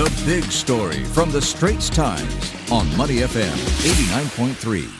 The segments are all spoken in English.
The big story from the Straits Times on Money FM 89.3.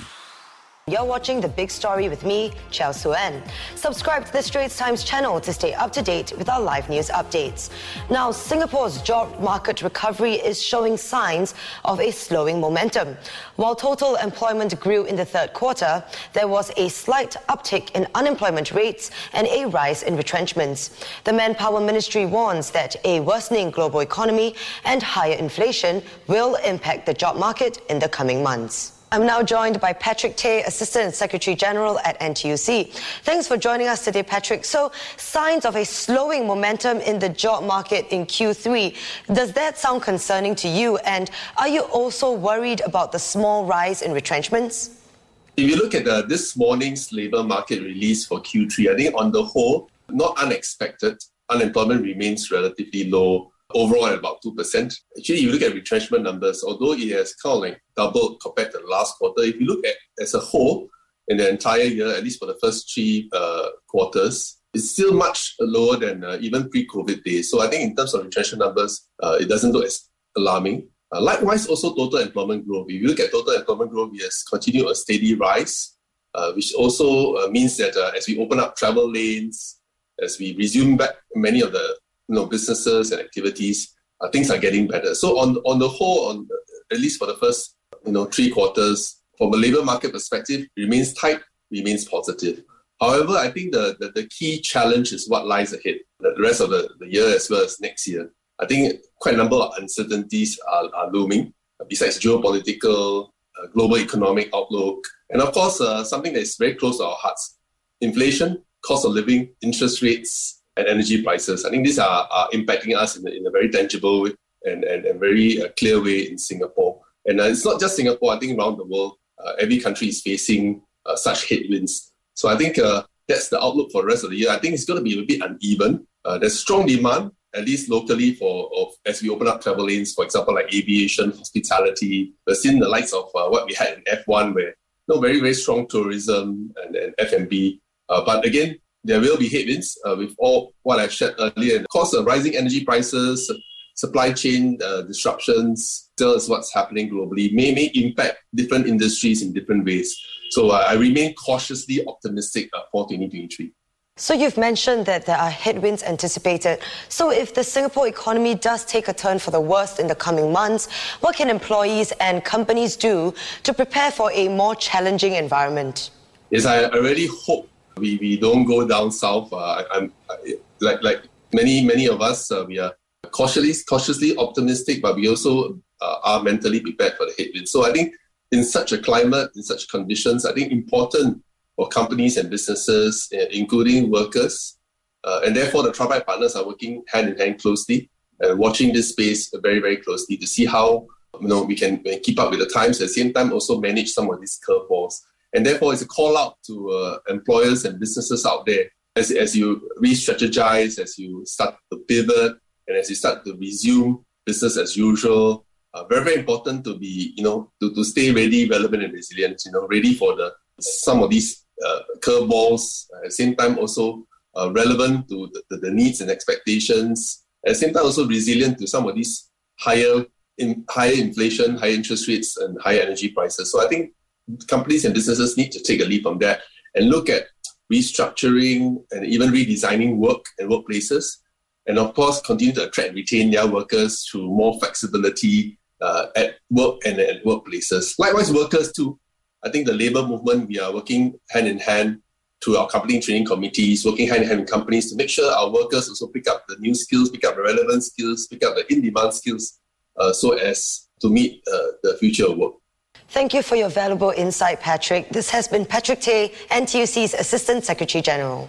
You're watching The Big Story with me, Chao Suen. Subscribe to the Straits Times channel to stay up to date with our live news updates. Now, Singapore's job market recovery is showing signs of a slowing momentum. While total employment grew in the third quarter, there was a slight uptick in unemployment rates and a rise in retrenchments. The Manpower Ministry warns that a worsening global economy and higher inflation will impact the job market in the coming months. I'm now joined by Patrick Tay, Assistant Secretary General at NTUC. Thanks for joining us today, Patrick. So, signs of a slowing momentum in the job market in Q3. Does that sound concerning to you? And are you also worried about the small rise in retrenchments? If you look at this morning's labour market release for Q3, I think on the whole, not unexpected, unemployment remains relatively low overall at about 2%. Actually, if you look at retrenchment numbers, although it has kind of like doubled compared to the last quarter, if you look at as a whole in the entire year, at least for the first three uh, quarters, it's still much lower than uh, even pre-COVID days. So I think in terms of retrenchment numbers, uh, it doesn't look as alarming. Uh, likewise, also total employment growth. If you look at total employment growth, it has continued a steady rise, uh, which also uh, means that as we open up travel lanes, as we resume back many of the you know businesses and activities, uh, things are getting better. So on on the whole, on at least for the first you know three quarters, from a labour market perspective, remains tight, remains positive. However, I think the, the, the key challenge is what lies ahead, the rest of the, the year as well as next year. I think quite a number of uncertainties are, are looming, besides geopolitical, uh, global economic outlook, and of course, uh, something that is very close to our hearts inflation, cost of living, interest rates, and energy prices. I think these are, are impacting us in a, in a very tangible and, and, and very uh, clear way in Singapore. And uh, it's not just Singapore, I think around the world, uh, every country is facing uh, such headwinds. So I think uh, that's the outlook for the rest of the year. I think it's going to be a bit uneven. Uh, there's strong demand, at least locally, for of, as we open up travel lanes, for example, like aviation, hospitality. We've seen the likes of what we had in F1, where you know, very, very strong tourism and, and F&B. but again, there will be headwinds uh, with all what I've shared earlier. And of course, uh, rising energy prices, supply chain uh, disruptions, still is what's happening globally, may, may impact different industries in different ways. So uh, I remain cautiously optimistic uh, for 2023. So you've mentioned that there are headwinds anticipated. So if the Singapore economy does take a turn for the worst in the coming months, what can employees and companies do to prepare for a more challenging environment? Yes, I really hope we, we don't go down south. Uh, I'm like like many many of us, uh, we are cautiously cautiously optimistic, but we also uh, are mentally prepared for the headwinds. So I think in such a climate, in such conditions, I think important for companies and businesses, uh, including workers, uh, and therefore the Tripartite partners are working hand in hand closely and watching this space very very closely to see how you know we can keep up with the times at the same time also manage some of these curveballs. And therefore, it's a call out to uh, employers and businesses out there as, as you re strategize, as you start to pivot, and as you start to resume business as usual. Uh, very, very important to be, you know, to, to stay ready, relevant, and resilient, you know, ready for the some of these uh, curveballs, at the same time also uh, relevant to the, the, needs and expectations, at the same time also resilient to some of these higher in higher inflation, higher interest rates, and higher energy prices. So I think companies and businesses need to take a leap from that and look at restructuring and even redesigning work and workplaces. And of course, continue to attract and retain their workers through more flexibility uh, at work and at workplaces. Likewise, workers too. I think the labor movement, we are working hand in hand to our company training committees, working hand in hand with companies to make sure our workers also pick up the new skills, pick up the relevant skills, pick up the in demand skills, uh, so as to meet uh, the future of work. Thank you for your valuable insight, Patrick. This has been Patrick Tay, NTUC's Assistant Secretary General.